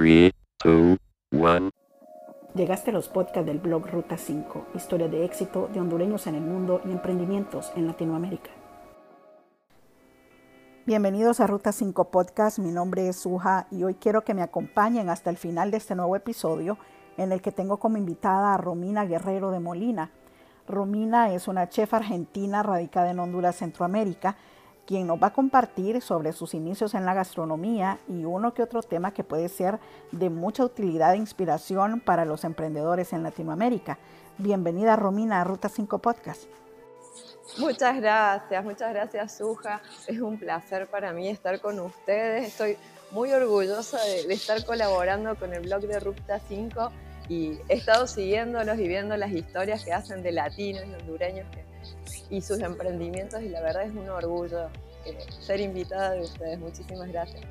3, 2, 1. Llegaste a los podcasts del blog Ruta 5, historia de éxito de hondureños en el mundo y emprendimientos en Latinoamérica. Bienvenidos a Ruta 5 Podcast, mi nombre es Suja y hoy quiero que me acompañen hasta el final de este nuevo episodio en el que tengo como invitada a Romina Guerrero de Molina. Romina es una chef argentina radicada en Honduras, Centroamérica, quien nos va a compartir sobre sus inicios en la gastronomía y uno que otro tema que puede ser de mucha utilidad e inspiración para los emprendedores en Latinoamérica. Bienvenida Romina a Ruta 5 Podcast. Muchas gracias, muchas gracias Suja. Es un placer para mí estar con ustedes. Estoy muy orgullosa de, estar colaborando con el blog de Ruta 5 y he estado siguiéndolos y viendo las historias que hacen de latinos y hondureños y sus emprendimientos y la verdad es un orgullo eh, ser invitada de ustedes. Muchísimas gracias.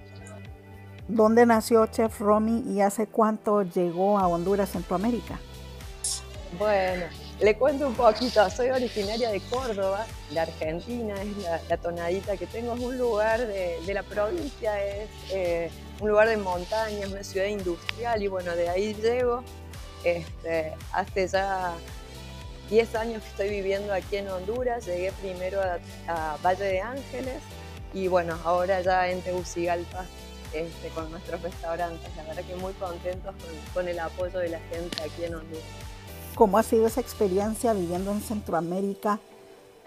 ¿Dónde nació Chef Romy y hace cuánto llegó a Honduras, Centroamérica? Bueno, le cuento un poquito. Soy originaria de Córdoba, de Argentina, es la, tonadita que tengo. Es un lugar de, la provincia, es eh, un lugar de montaña, es una ciudad industrial y bueno, de ahí llego. Este, hace ya 10 años que estoy viviendo aquí en Honduras. Llegué primero a, Valle de Ángeles y bueno, ahora ya en Tegucigalpa este, con nuestros restaurantes. La verdad que muy contentos con el apoyo de la gente aquí en Honduras. ¿Cómo ha sido esa experiencia viviendo en Centroamérica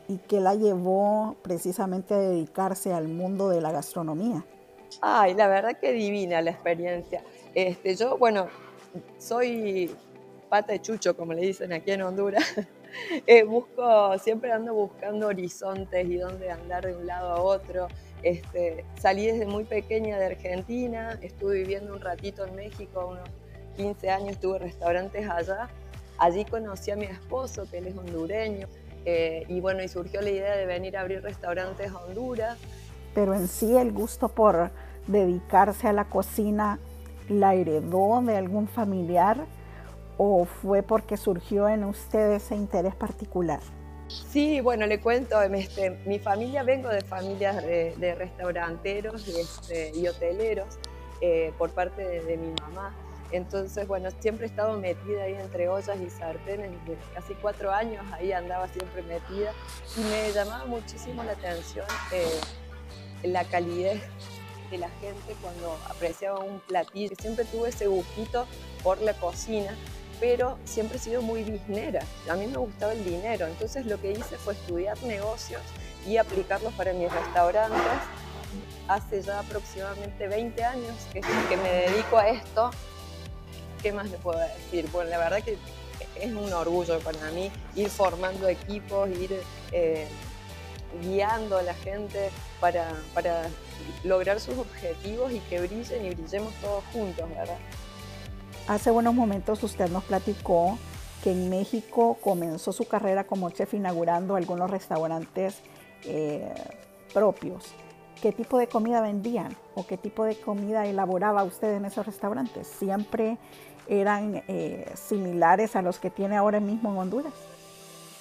y qué la llevó precisamente a dedicarse al mundo de la gastronomía? Ay, la verdad que divina la experiencia. Este, yo, bueno, soy pata de chucho, como le dicen aquí en Honduras. Eh, busco, siempre ando buscando horizontes y dónde andar de un lado a otro. Este, salí desde muy pequeña de Argentina, estuve viviendo un ratito en México, unos 15 años, tuve restaurantes allá Allí conocí a mi esposo, que él es hondureño, eh, y bueno, y surgió la idea de venir a abrir restaurantes a Honduras. Pero en sí el gusto por dedicarse a la cocina, ¿la heredó de algún familiar o fue porque surgió en usted ese interés particular? Sí, bueno, le cuento, este, mi familia, vengo de familias de, restauranteros y, este, y hoteleros eh, por parte de mi mamá. Entonces, bueno, siempre he estado metida ahí entre ollas y sartenes, desde casi cuatro años ahí andaba siempre metida y me llamaba muchísimo la atención eh, la calidez de la gente cuando apreciaba un platillo. Siempre tuve ese gustito por la cocina, pero siempre he sido muy biznera. A mí me gustaba el dinero, entonces lo que hice fue estudiar negocios y aplicarlos para mis restaurantes. Hace ya aproximadamente 20 años que, me dedico a esto ¿qué más le puedo decir? Bueno, la verdad que es un orgullo para mí ir formando equipos, ir eh, guiando a la gente para, para lograr sus objetivos y que brillen y brillemos todos juntos, ¿verdad? Hace buenos momentos usted nos platicó que en México comenzó su carrera como chef inaugurando algunos restaurantes eh, propios. ¿Qué tipo de comida vendían o qué tipo de comida elaboraba usted en esos restaurantes? ¿Siempre eran eh, similares a los que tiene ahora mismo en Honduras?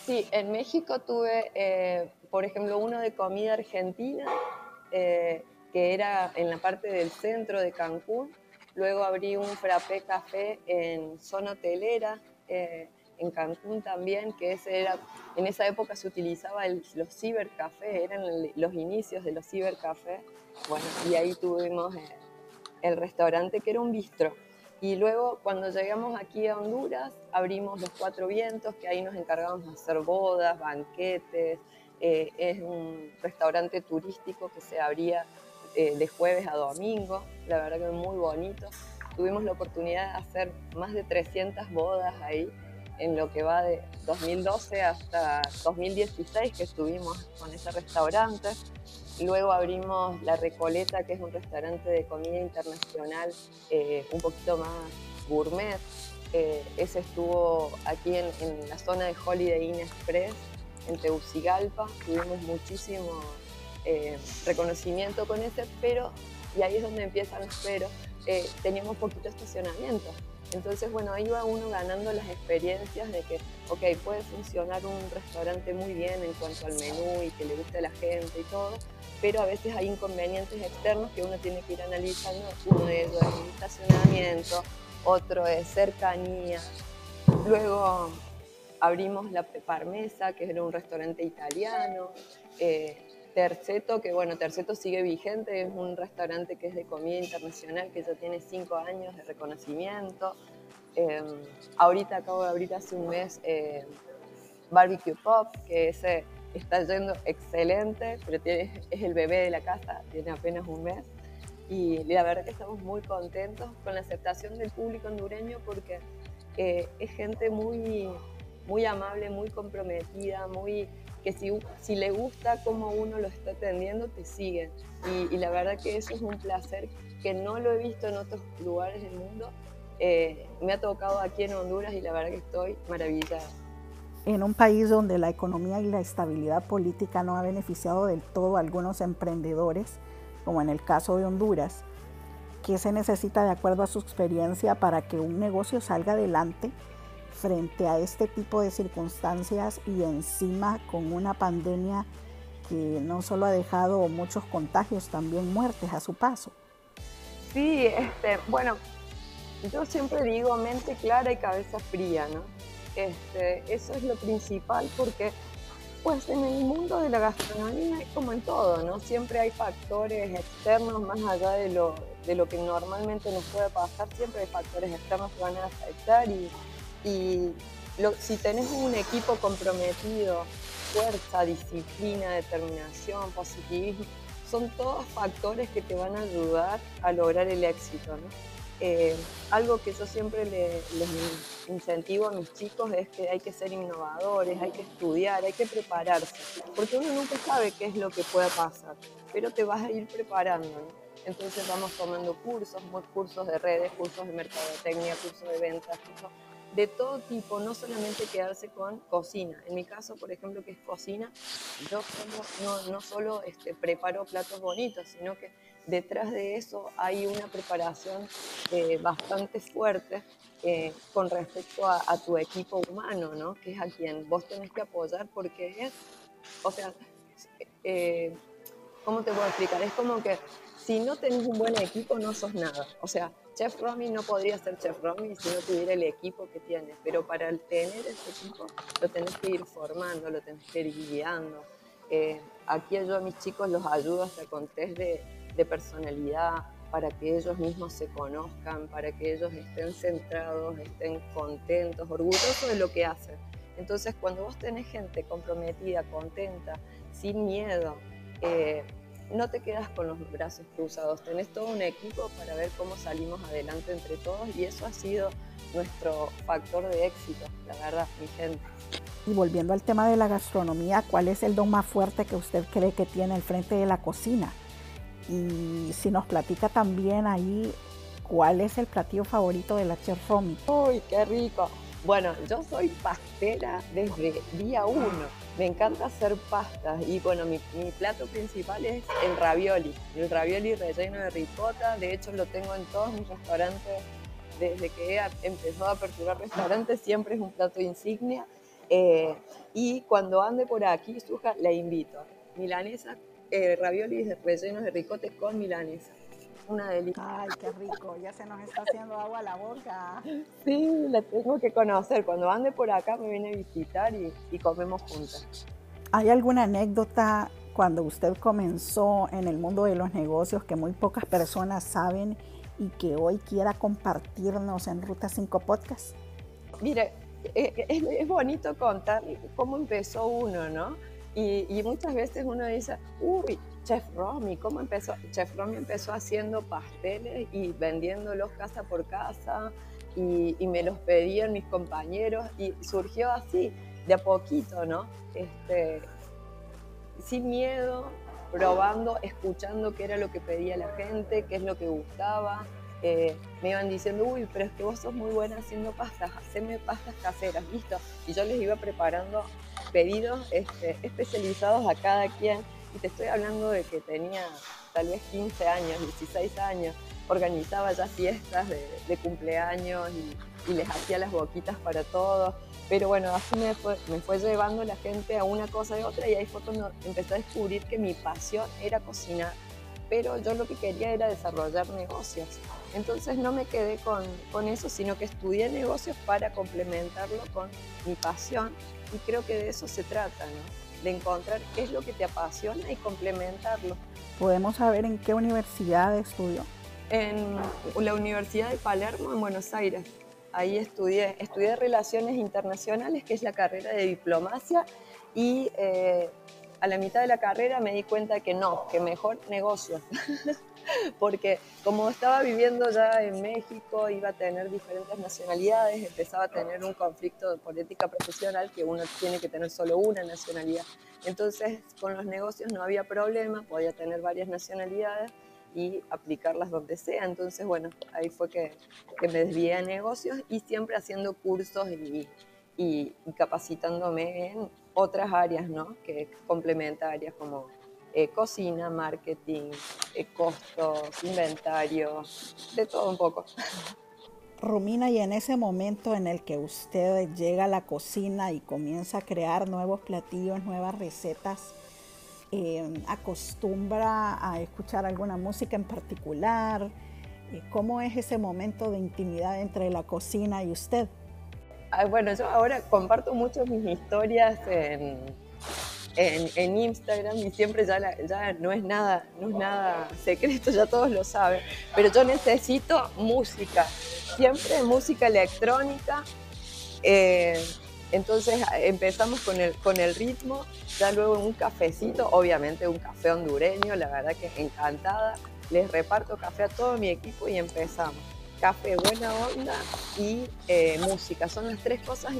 Sí, en México tuve, eh, por ejemplo, uno de comida argentina, que era en la parte del centro de Cancún. Luego abrí un frappé café en zona hotelera, en Cancún también, que ese era, en esa época se utilizaba los cibercafés, eran los inicios de los cibercafés. Bueno, y ahí tuvimos el restaurante que era un bistro y luego cuando llegamos aquí a Honduras, abrimos los Cuatro Vientos, que ahí nos encargamos de hacer bodas, banquetes. Eh, es un restaurante turístico que se abría eh, de jueves a domingo, la verdad que muy bonito. Tuvimos la oportunidad de hacer más de 300 bodas ahí en lo que va de 2012 hasta 2016 que estuvimos con ese restaurante. Luego abrimos La Recoleta, que es un restaurante de comida internacional eh, un poquito más gourmet. Eh, ese estuvo aquí en, la zona de Holiday Inn Express, en Tegucigalpa. Tuvimos muchísimo eh, reconocimiento con ese, pero, y ahí es donde empiezan los pero, eh, teníamos poquito estacionamiento. Entonces, bueno, ahí va uno ganando las experiencias de que, ok, puede funcionar un restaurante muy bien en cuanto al menú y que le guste a la gente y todo, pero a veces hay inconvenientes externos que uno tiene que ir analizando. Uno de ellos es el estacionamiento, otro es cercanía. Luego abrimos la Parmesa, que era un restaurante italiano. Eh, Terceto, que bueno, Terceto sigue vigente, es un restaurante que es de comida internacional, que ya tiene cinco años de reconocimiento. Em, ahorita acabo de abrir hace un mes eh, Barbecue Pop, que ese está yendo excelente, pero tiene, es el bebé de la casa, tiene apenas un mes. Y la verdad que estamos muy contentos con la aceptación del público hondureño porque eh, es gente muy, muy amable, muy comprometida, muy que si, si le gusta cómo uno lo está atendiendo, te siguen. Y, la verdad que eso es un placer que no lo he visto en otros lugares del mundo. Eh, me ha tocado aquí en Honduras y la verdad que estoy maravillada. En un país donde la economía y la estabilidad política no ha beneficiado del todo a algunos emprendedores, como en el caso de Honduras, ¿qué se necesita de acuerdo a su experiencia para que un negocio salga adelante frente a este tipo de circunstancias y encima con una pandemia que no solo ha dejado muchos contagios, también muertes a su paso. Sí, este, bueno, yo siempre digo mente clara y cabeza fría, ¿no? Este, eso es lo principal porque pues en el mundo de la gastronomía como en todo, ¿no? Siempre hay factores externos más allá de lo, de lo que normalmente nos puede pasar, siempre hay factores externos que van a afectar y, y si tenés un equipo comprometido, fuerza, disciplina, determinación, positivismo, son todos factores que te van a ayudar a lograr el éxito. Eh, algo que yo siempre les incentivo a mis chicos es que hay que ser innovadores, hay que estudiar, hay que prepararse, porque uno nunca sabe qué es lo que pueda pasar, pero te vas a ir preparando. Entonces vamos tomando cursos, cursos de redes, cursos de mercadotecnia, cursos de ventas, cursos de todo tipo, no solamente quedarse con cocina. En mi caso, por ejemplo, que es cocina, yo no, no solo este, preparo platos bonitos, sino que detrás de eso hay una preparación eh, bastante fuerte eh, con respecto a, tu equipo humano, ¿no? que es a quien vos tenés que apoyar porque es, o sea, eh, ¿cómo te puedo explicar? Es como que si no tenés un buen equipo no sos nada. O sea, Chef Romy no podría ser Chef Romy si no tuviera el equipo que tiene, pero para tener ese equipo lo tenés que ir formando, lo tenés que ir guiando. Eh, aquí yo a mis chicos los ayudo hasta con test de, personalidad para que ellos mismos se conozcan, para que ellos estén centrados, estén contentos, orgullosos de lo que hacen. Entonces, cuando vos tenés gente comprometida, contenta, sin miedo, eh, no te quedas con los brazos cruzados, tenés todo un equipo para ver cómo salimos adelante entre todos y eso ha sido nuestro factor de éxito, la verdad, mi gente. Y volviendo al tema de la gastronomía, ¿cuál es el don más fuerte que usted cree que tiene al frente de la cocina? Y si nos platica también ahí, ¿cuál es el platillo favorito de la chef Romy? Uy, qué rico. Bueno, yo soy pastera desde día uno. Me encanta hacer pastas y bueno, mi, plato principal es el ravioli. El ravioli relleno de ricota, de hecho lo tengo en todos mis restaurantes. Desde que he empezado a aperturar restaurantes siempre es un plato insignia. Eh, y cuando ande por aquí, Suja, la invito. Milanesa, eh, ravioli rellenos de ricota con milanesa una delicia. Ay, qué rico, ya se nos está haciendo agua a la boca. Sí, la tengo que conocer. Cuando ande por acá me viene a visitar y, y comemos juntas. ¿Hay alguna anécdota cuando usted comenzó en el mundo de los negocios que muy pocas personas saben y que hoy quiera compartirnos en Ruta 5 Podcast? Mire, eh, es, es, bonito contar cómo empezó uno, ¿no? Y, y, muchas veces uno dice, uy, Chef Romy, ¿cómo empezó? Chef Romy empezó haciendo pasteles y vendiéndolos casa por casa y, me los pedían mis compañeros y surgió así, de a poquito, ¿no? Este, sin miedo, probando, escuchando qué era lo que pedía la gente, qué es lo que gustaba. Eh, me iban diciendo, uy, pero es que vos sos muy buena haciendo pastas, haceme pastas caseras, listo. Y yo les iba preparando pedidos este, especializados a cada quien y te estoy hablando de que tenía tal vez 15 años, 16 años, organizaba ya fiestas de, cumpleaños y, les hacía las boquitas para todos. Pero bueno, así me fue, llevando la gente a una cosa y otra y ahí fue cuando empecé a descubrir que mi pasión era cocinar. Pero yo lo que quería era desarrollar negocios. Entonces no me quedé con, con eso, sino que estudié negocios para complementarlo con mi pasión y creo que de eso se trata, ¿no? De encontrar qué es lo que te apasiona y complementarlo. ¿Podemos saber en qué universidad estudió? En la Universidad de Palermo, en Buenos Aires. Ahí estudié, estudié Relaciones Internacionales, que es la carrera de diplomacia, y eh, a la mitad de la carrera me di cuenta que no, que mejor negocios. porque como estaba viviendo ya en México, iba a tener diferentes nacionalidades, empezaba a tener un conflicto de política profesional que uno tiene que tener solo una nacionalidad. Entonces, con los negocios no había problema, podía tener varias nacionalidades y aplicarlas donde sea. Entonces, bueno, ahí fue que, que me desvié a negocios y siempre haciendo cursos y, y, capacitándome en otras áreas, ¿no? Que complementarias como eh, cocina, marketing, eh, costos, inventario, de todo un poco. Romina, y en ese momento en el que usted llega a la cocina y comienza a crear nuevos platillos, nuevas recetas, eh, ¿acostumbra a escuchar alguna música en particular? ¿Cómo es ese momento de intimidad entre la cocina y usted? bueno, yo ahora comparto mucho mis historias en, en, Instagram y siempre ya, ya no, es nada, no es nada secreto, ya todos lo saben, pero yo necesito música, siempre música electrónica. Eh, entonces empezamos con el, con el ritmo, ya luego un cafecito, obviamente un café hondureño, la verdad que encantada. Les reparto café a todo mi equipo y empezamos. Café, buena onda y eh, música. Son las tres cosas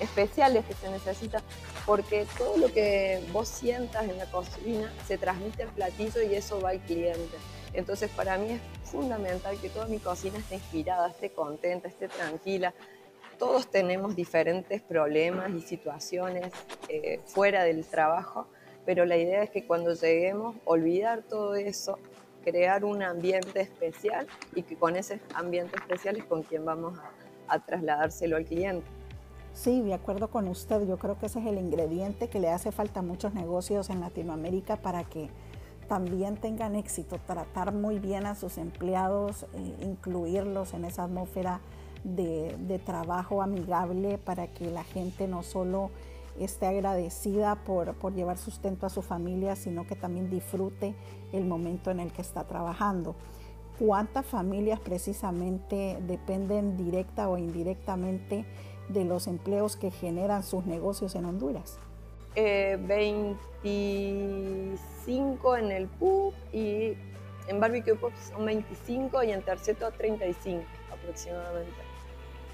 especiales que se necesitan porque todo lo que vos sientas en la cocina se transmite al platillo y eso va al cliente. Entonces para mí es fundamental que toda mi cocina esté inspirada, esté contenta, esté tranquila. Todos tenemos diferentes problemas y situaciones eh, fuera del trabajo, pero la idea es que cuando lleguemos, olvidar todo eso, crear un ambiente especial y que con ese ambiente especial es con quien vamos a trasladárselo al cliente. Sí, de acuerdo con usted, yo creo que ese es el ingrediente que le hace falta a muchos negocios en Latinoamérica para que también tengan éxito, tratar muy bien a sus empleados, eh, incluirlos en esa atmósfera de, de, trabajo amigable para que la gente no solo esté agradecida por, por llevar sustento a su familia, sino que también disfrute el momento en el que está trabajando. ¿Cuántas familias precisamente dependen directa o indirectamente de los empleos que generan sus negocios en Honduras? 25 eh, en el PUB y en Barbecue Pop son 25 y en Terceto 35 aproximadamente.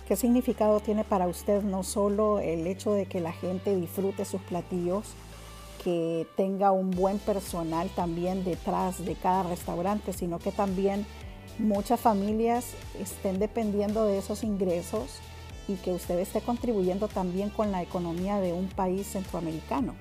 ¿Qué significado tiene para usted no solo el hecho de que la gente disfrute sus platillos, que tenga un buen personal también detrás de cada restaurante, sino que también muchas familias estén dependiendo de esos ingresos y que usted esté contribuyendo también con la economía de un país centroamericano.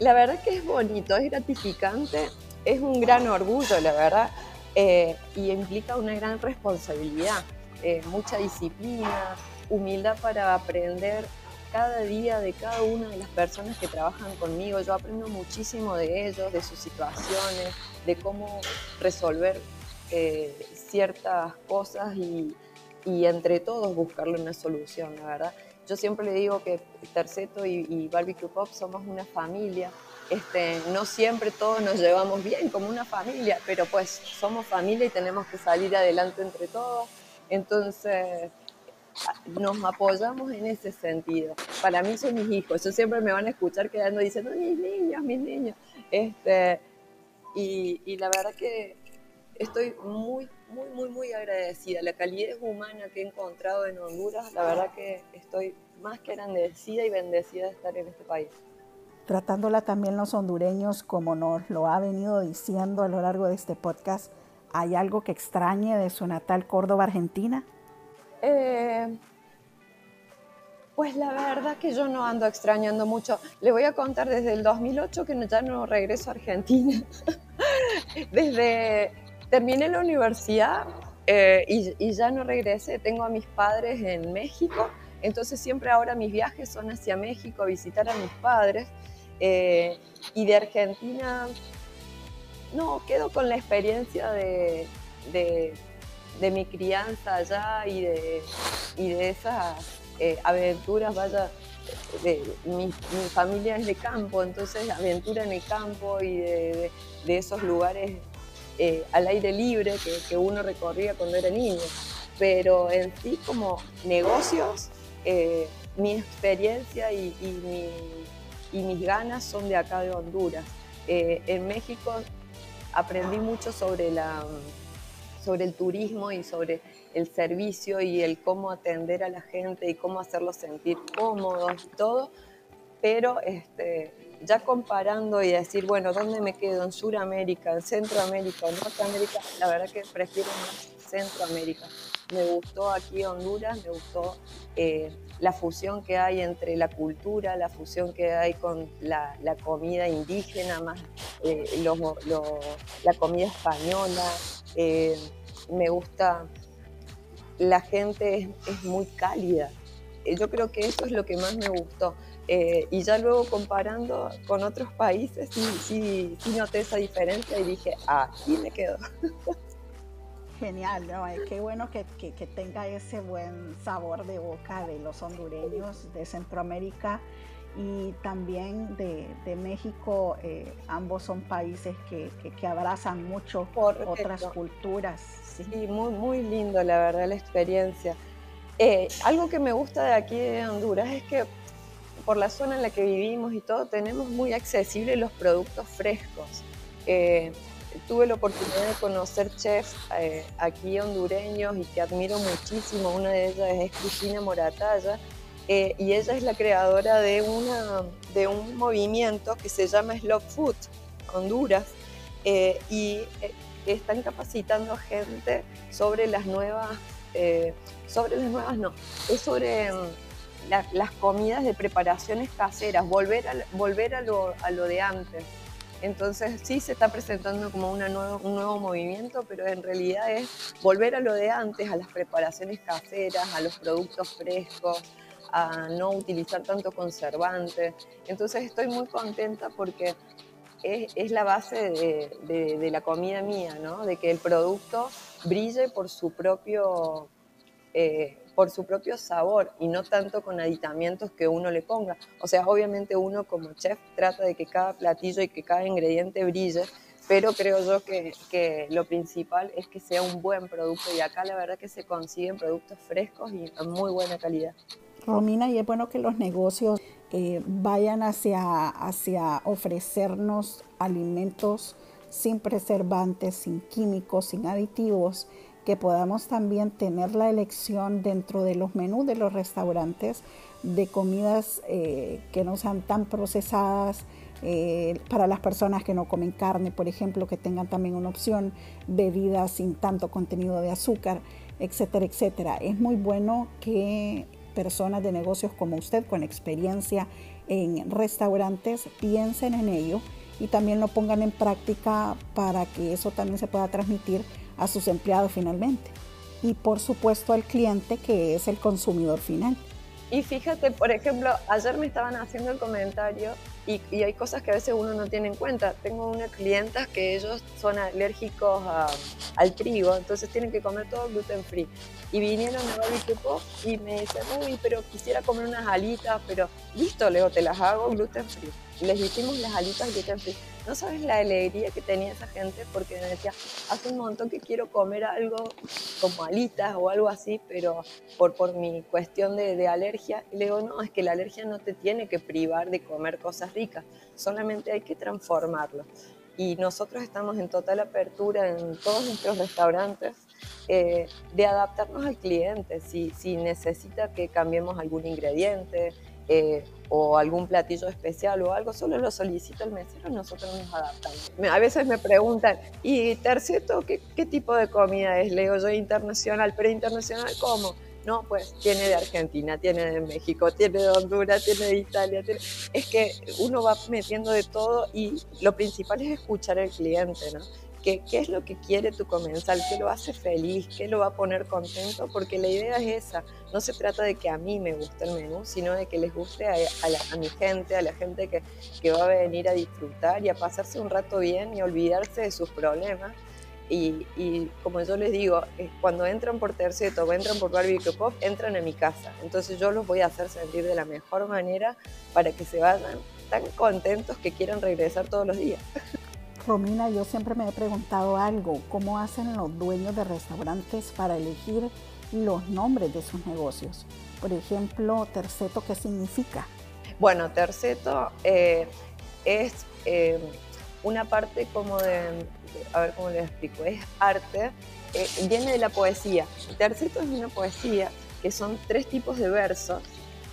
La verdad que es bonito, es gratificante, es un gran orgullo, la verdad, eh, y implica una gran responsabilidad, eh, mucha disciplina, humildad para aprender cada día de cada una de las personas que trabajan conmigo. Yo aprendo muchísimo de ellos, de sus situaciones, de cómo resolver eh, ciertas cosas y, y entre todos buscarle una solución, la verdad. Yo siempre le digo que Terceto y, Barbecue Pop somos una familia. Este, no siempre todos nos llevamos bien como una familia, pero pues somos familia y tenemos que salir adelante entre todos. Entonces, nos apoyamos en ese sentido. Para mí son mis hijos, ellos siempre me van a escuchar quedando diciendo, mis niños, mis niños. Este, y, y la verdad que estoy muy, muy, muy, muy agradecida. La calidez humana que he encontrado en Honduras, la verdad que estoy más que agradecida y bendecida de estar en este país. Tratándola también los hondureños, como nos lo ha venido diciendo a lo largo de este podcast, ¿hay algo que extrañe de su natal Córdoba, Argentina? Eh, Pues la verdad que yo no ando extrañando mucho. Le voy a contar desde el 2008 que ya no regreso a Argentina. desde terminé la universidad eh, y, ya no regresé. Tengo a mis padres en México, entonces siempre ahora mis viajes son hacia México a visitar a mis padres. Eh, y de Argentina, no, quedo con la experiencia de, mi crianza allá y de, esas eh, aventuras, vaya, mi, familia es de campo, entonces aventura en el campo y de, esos lugares eh, al aire libre que, uno recorría cuando era niño. Pero en sí como negocios, eh, mi experiencia y, mis ganas son de acá de Honduras. en México aprendí mucho sobre la sobre el turismo y sobre el servicio y el cómo atender a la gente y cómo hacerlos sentir cómodos y todo, pero este, ya comparando y decir, bueno, ¿dónde me quedo? ¿En Sudamérica, en Centroamérica, en Norteamérica? La verdad que prefiero más Centroamérica. Me gustó aquí Honduras, me gustó eh, la fusión que hay entre la cultura, la fusión que hay con la, comida indígena, más eh, la comida española. Eh, me gusta la gente es, muy cálida. Yo creo que eso es lo que más me gustó. Eh, y ya luego comparando con otros países, sí, sí, sí noté esa diferencia y dije, ah, aquí me quedo. Genial, ¿no? qué bueno que, que, tenga ese buen sabor de boca de los hondureños de Centroamérica y también de, de México. Eh, ambos son países que, que abrazan mucho otras culturas Sí, muy, muy lindo, la verdad, la experiencia. Eh, algo que me gusta de aquí de Honduras es que por la zona en la que vivimos y todo, tenemos muy accesibles los productos frescos. Eh, tuve la oportunidad de conocer chefs eh, aquí hondureños y que admiro muchísimo. Una de ellas es Cristina Moratalla y ella es la creadora de, una, de un movimiento que se llama Slow Food Honduras. y están capacitando gente sobre las nuevas, eh, sobre las nuevas no, es sobre las comidas de preparaciones caseras, volver, a, volver a lo de antes. Entonces sí se está presentando como una nuevo, un nuevo movimiento, pero en realidad es volver a lo de antes, a las preparaciones caseras, a los productos frescos, a no utilizar tanto conservante. Entonces estoy muy contenta porque es, la base de, la comida mía, ¿no? De que el producto brille por su propio... Eh, por su propio sabor y no tanto con aditamientos que uno le ponga. O sea, obviamente uno como chef trata de que cada platillo y que cada ingrediente brille, pero creo yo que, que, lo principal es que sea un buen producto y acá la verdad que se consiguen productos frescos y de muy buena calidad. Romina, y es bueno que los negocios eh, vayan hacia, hacia ofrecernos alimentos sin preservantes, sin químicos, sin aditivos, que podamos también tener la elección dentro de los menús de los restaurantes de comidas eh, que no sean tan procesadas, eh, para las personas que no comen carne, por ejemplo, que tengan también una opción, bebidas sin tanto contenido de azúcar, etcétera, etcétera. Es muy bueno que personas de negocios como usted con experiencia en restaurantes piensen en ello y también lo pongan en práctica para que eso también se pueda transmitir a sus empleados finalmente. Y por supuesto al cliente que es el consumidor final. Y fíjate, por ejemplo, ayer me estaban haciendo el comentario y, hay cosas que a veces uno no tiene en cuenta. Tengo unas clientas que ellos son alérgicos al trigo, entonces tienen que comer todo gluten free. Y vinieron a Barbecue y me dicen, uy, pero quisiera comer unas alitas, pero listo, Leo, te las hago gluten free. Les hicimos las alitas gluten free. No sabes la alegría que tenía esa gente porque me decía, hace un montón que quiero comer algo como alitas o algo así, pero por, por mi cuestión de, de alergia. Y le digo, no, es que la alergia no te tiene que privar de comer cosas ricas, solamente hay que transformarlo. Y nosotros estamos en total apertura en todos nuestros restaurantes eh, de adaptarnos al cliente, si, si necesita que cambiemos algún ingrediente, eh, o algún platillo especial o algo, solo lo solicita el mesero y nosotros nos adaptamos. A veces me preguntan, ¿y terceto qué, qué tipo de comida es? Leo yo internacional, pero internacional ¿cómo? No, pues tiene de Argentina, tiene de México, tiene de Honduras, tiene de Italia. Es que uno va metiendo de todo y lo principal es escuchar al cliente, ¿no? ¿Qué, ¿Qué, es lo que quiere tu comensal? ¿Qué lo hace feliz? ¿Qué lo va a poner contento? Porque la idea es esa. No se trata de que a mí me guste el menú, sino de que les guste a, mi gente, a la gente que, va a venir a disfrutar y a pasarse un rato bien y olvidarse de sus problemas y, como yo les digo, eh, cuando entran por Terceto o entran por Barbecue Pop, entran a mi casa. Entonces yo los voy a hacer sentir de la mejor manera para que se vayan tan contentos que quieran regresar todos los días. Romina, yo siempre me he preguntado algo, ¿cómo hacen los dueños de restaurantes para elegir los nombres de sus negocios? Por ejemplo, Terceto, ¿qué significa? Bueno, Terceto eh, es... Eh, una parte como de, a ver cómo les explico, es arte, eh, viene de la poesía. Terceto es una poesía que son tres tipos de versos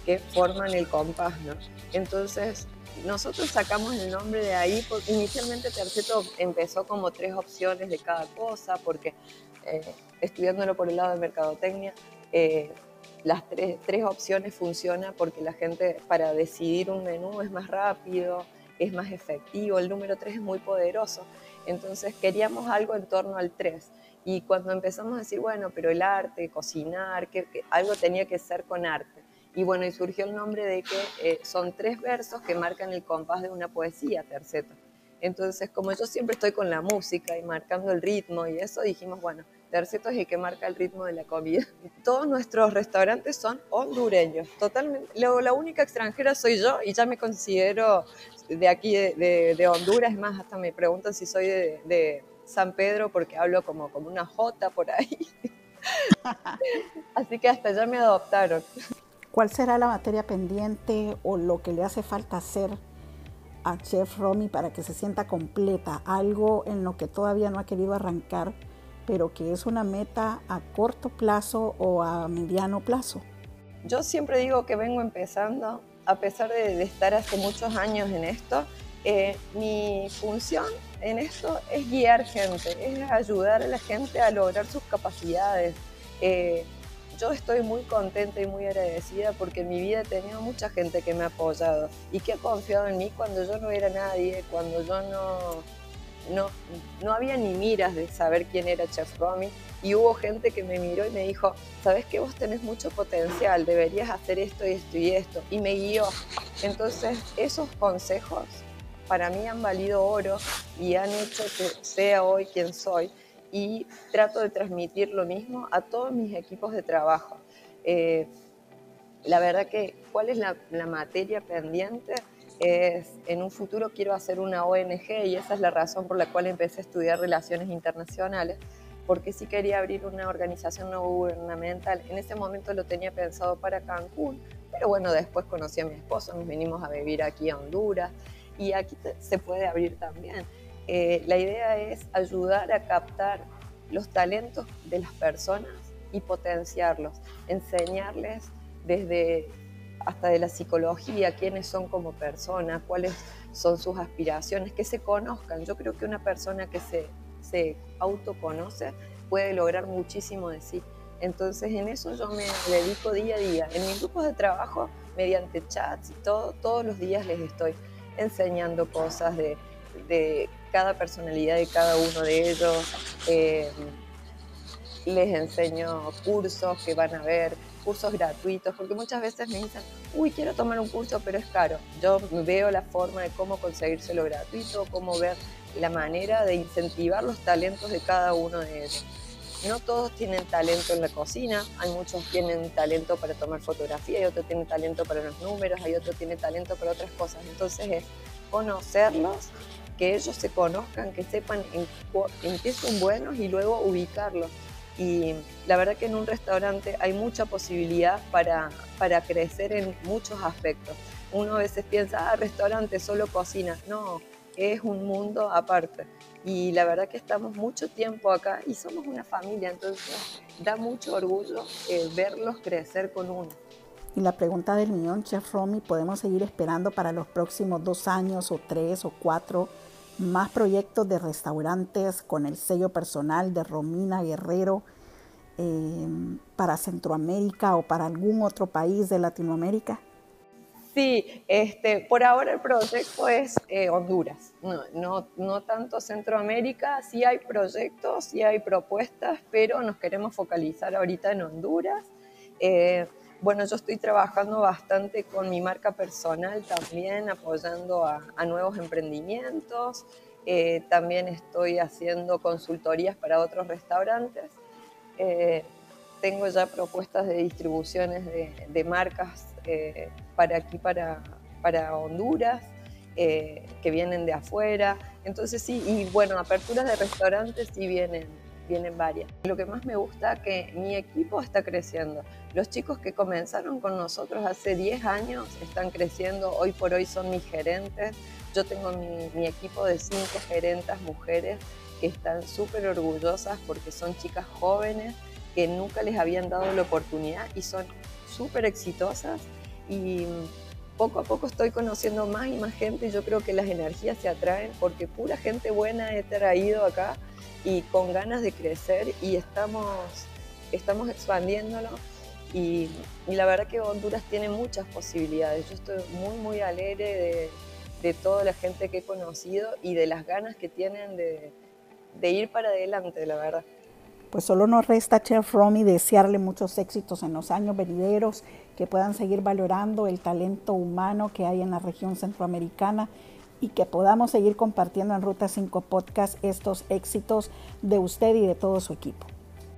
que forman el compás, ¿no? Entonces, nosotros sacamos el nombre de ahí, porque inicialmente Terceto empezó como tres opciones de cada cosa, porque eh, estudiándolo por el lado de mercadotecnia, eh, las tres, tres opciones funcionan porque la gente para decidir un menú es más rápido, es más efectivo, el número 3 es muy poderoso. Entonces queríamos algo en torno al 3. Y cuando empezamos a decir, bueno, pero el arte, cocinar, que, algo tenía que ser con arte. Y bueno, y surgió el nombre de que eh, son tres versos que marcan el compás de una poesía, terceto. Entonces, como yo siempre estoy con la música y marcando el ritmo y eso, dijimos, bueno, terceto es el que marca el ritmo de la comida. Todos nuestros restaurantes son hondureños, totalmente. la única extranjera soy yo y ya me considero de aquí de, Honduras, es más, hasta me preguntan si soy de, San Pedro porque hablo como, como una jota por ahí. Así que hasta ya me adoptaron. ¿Cuál será la materia pendiente o lo que le hace falta hacer a Chef Romy para que se sienta completa? Algo en lo que todavía no ha querido arrancar, pero que es una meta a corto plazo o a mediano plazo. Yo siempre digo que vengo empezando a pesar de, estar hace muchos años en esto, eh, mi función en esto es guiar gente, es ayudar a la gente a lograr sus capacidades. Eh, yo estoy muy contenta y muy agradecida porque en mi vida he tenido mucha gente que me ha apoyado y que ha confiado en mí cuando yo no era nadie, cuando yo no, no, no había ni miras de saber quién era Chef Romy. Y hubo gente que me miró y me dijo, sabes que vos tenés mucho potencial, deberías hacer esto y esto y esto, y me guió. Entonces esos consejos para mí han valido oro y han hecho que sea hoy quien soy y trato de transmitir lo mismo a todos mis equipos de trabajo. Eh, la verdad que, ¿cuál es la, la materia pendiente? es en un futuro quiero hacer una ONG y esa es la razón por la cual empecé a estudiar relaciones internacionales, porque sí quería abrir una organización no gubernamental. En ese momento lo tenía pensado para Cancún, pero bueno, después conocí a mi esposo, nos vinimos a vivir aquí a Honduras y aquí se puede abrir también. Eh, la idea es ayudar a captar los talentos de las personas y potenciarlos, enseñarles desde hasta de la psicología, quiénes son como personas, cuáles son sus aspiraciones, que se conozcan. Yo creo que una persona que se, se autoconoce puede lograr muchísimo de sí. Entonces en eso yo me dedico día a día. En mis grupos de trabajo, mediante chats y todo, todos los días les estoy enseñando cosas de, de cada personalidad de cada uno de ellos. Eh, les enseño cursos que van a ver, cursos gratuitos, porque muchas veces me dicen, uy, quiero tomar un curso, pero es caro. Yo veo la forma de cómo conseguírselo gratuito, cómo ver la manera de incentivar los talentos de cada uno de ellos. No todos tienen talento en la cocina, hay muchos tienen talento para tomar fotografía, hay otros tienen talento para los números, hay otros tienen talento para otras cosas. Entonces es conocerlos, que ellos se conozcan, que sepan en, en qué son buenos y luego ubicarlos y la verdad que en un restaurante hay mucha posibilidad para, para crecer en muchos aspectos. Uno a veces piensa, ah, restaurante, solo cocina. No, es un mundo aparte. Y la verdad que estamos mucho tiempo acá y somos una familia, entonces da mucho orgullo eh, verlos crecer con uno. Y la pregunta del millón, Chef Romy, ¿podemos seguir esperando para los próximos dos años o tres o cuatro más proyectos de restaurantes con el sello personal de Romina Guerrero, em, para Centroamérica o para algún otro país de Latinoamérica? Sí, este, por ahora el proyecto es eh, Honduras, no, no, no, tanto Centroamérica, sí hay proyectos, sí hay propuestas, pero nos queremos focalizar ahorita en Honduras. Eh, bueno, yo estoy trabajando bastante con mi marca personal también, apoyando a, nuevos emprendimientos. Eh, también estoy haciendo consultorías para otros restaurantes. tengo ya propuestas de distribuciones de, marcas eh, para aquí, para, para Honduras, eh, que vienen de afuera. Entonces sí, y bueno, aperturas de restaurantes sí vienen, vienen varias. Lo que más me gusta es que mi equipo está creciendo. Los chicos que comenzaron con nosotros hace 10 años están creciendo, hoy por hoy son mis gerentes. Yo tengo mi, equipo de 5 gerentas mujeres que están súper orgullosas porque son chicas jóvenes que nunca les habían dado la oportunidad y son súper exitosas y poco a poco estoy conociendo más y más gente y yo creo que las energías se atraen porque pura gente buena he traído acá y con ganas de crecer y estamos, estamos expandiéndolo y, y la verdad que Honduras tiene muchas posibilidades. Yo estoy muy, muy alegre de, de toda la gente que he conocido y de las ganas que tienen de, de ir para adelante, la verdad. Pues solo nos resta, Chef Romy, desearle muchos éxitos en los años venideros, que puedan seguir valorando el talento humano que hay en la región centroamericana y que podamos seguir compartiendo en Ruta 5 Podcast estos éxitos de usted y de todo su equipo.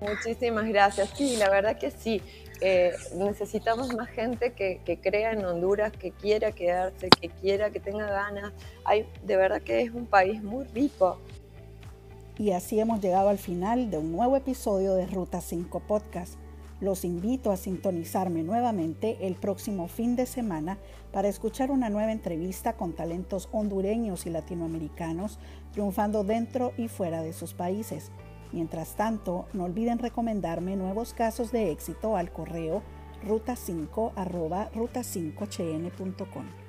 Muchísimas gracias. Sí, la verdad que sí. Eh, necesitamos más gente que, que, crea en Honduras, que quiera quedarse, que quiera, que tenga ganas. Hay, de verdad que es un país muy rico. Y así hemos llegado al final de un nuevo episodio de Ruta 5 Podcast. Los invito a sintonizarme nuevamente el próximo fin de semana para escuchar una nueva entrevista con talentos hondureños y latinoamericanos triunfando dentro y fuera de sus países. Mientras tanto, no olviden recomendarme nuevos casos de éxito al correo ruta5 ruta5chn.com.